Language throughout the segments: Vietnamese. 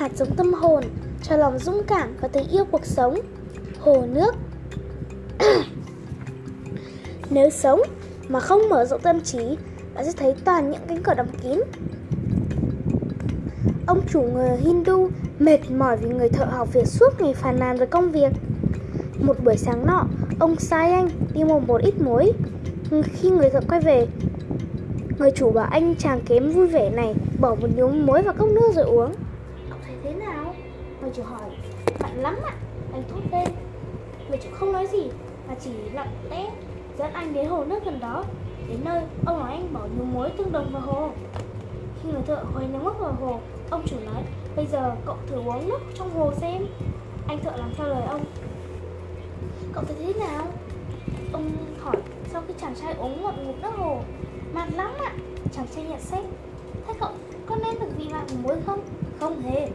hạt giống tâm hồn cho lòng dũng cảm và tình yêu cuộc sống. Hồ nước Nếu sống mà không mở rộng tâm trí, bạn sẽ thấy toàn những cánh cửa đóng kín. Ông chủ người Hindu mệt mỏi vì người thợ học việc suốt ngày phàn nàn về công việc. Một buổi sáng nọ, ông sai anh đi mua một ít muối. Khi người thợ quay về, người chủ bảo anh chàng kém vui vẻ này bỏ một nhúm muối vào cốc nước rồi uống. Thế nào? Người chủ hỏi. bạn lắm ạ. Anh thốt lên. Người chủ không nói gì mà chỉ lặng lẽ dẫn anh đến hồ nước gần đó. Đến nơi, ông nói anh bỏ nhiều muối tương đồng vào hồ. Khi người thợ khuấy nước mắt vào hồ, ông chủ nói, bây giờ cậu thử uống nước trong hồ xem. Anh thợ làm theo lời ông. Cậu thấy thế nào? Ông hỏi sau khi chàng trai uống một ngụm nước hồ. mặt lắm ạ. Chàng trai nhận xét. Thế cậu có nên được vị mặn của muối không? Không hề.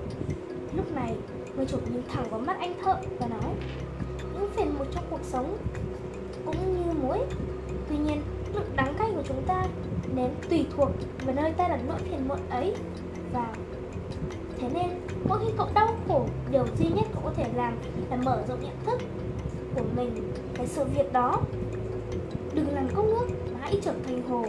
Lúc này, người chủ nhìn thẳng vào mắt anh thợ và nói Những phiền một trong cuộc sống cũng như muối. Tuy nhiên, lượng đắng cay của chúng ta nên tùy thuộc vào nơi ta đặt nỗi phiền muộn ấy. Và thế nên mỗi khi cậu đau khổ điều duy nhất cậu có thể làm là mở rộng nhận thức của mình về sự việc đó. Đừng làm cốc nước hãy trở thành hồ.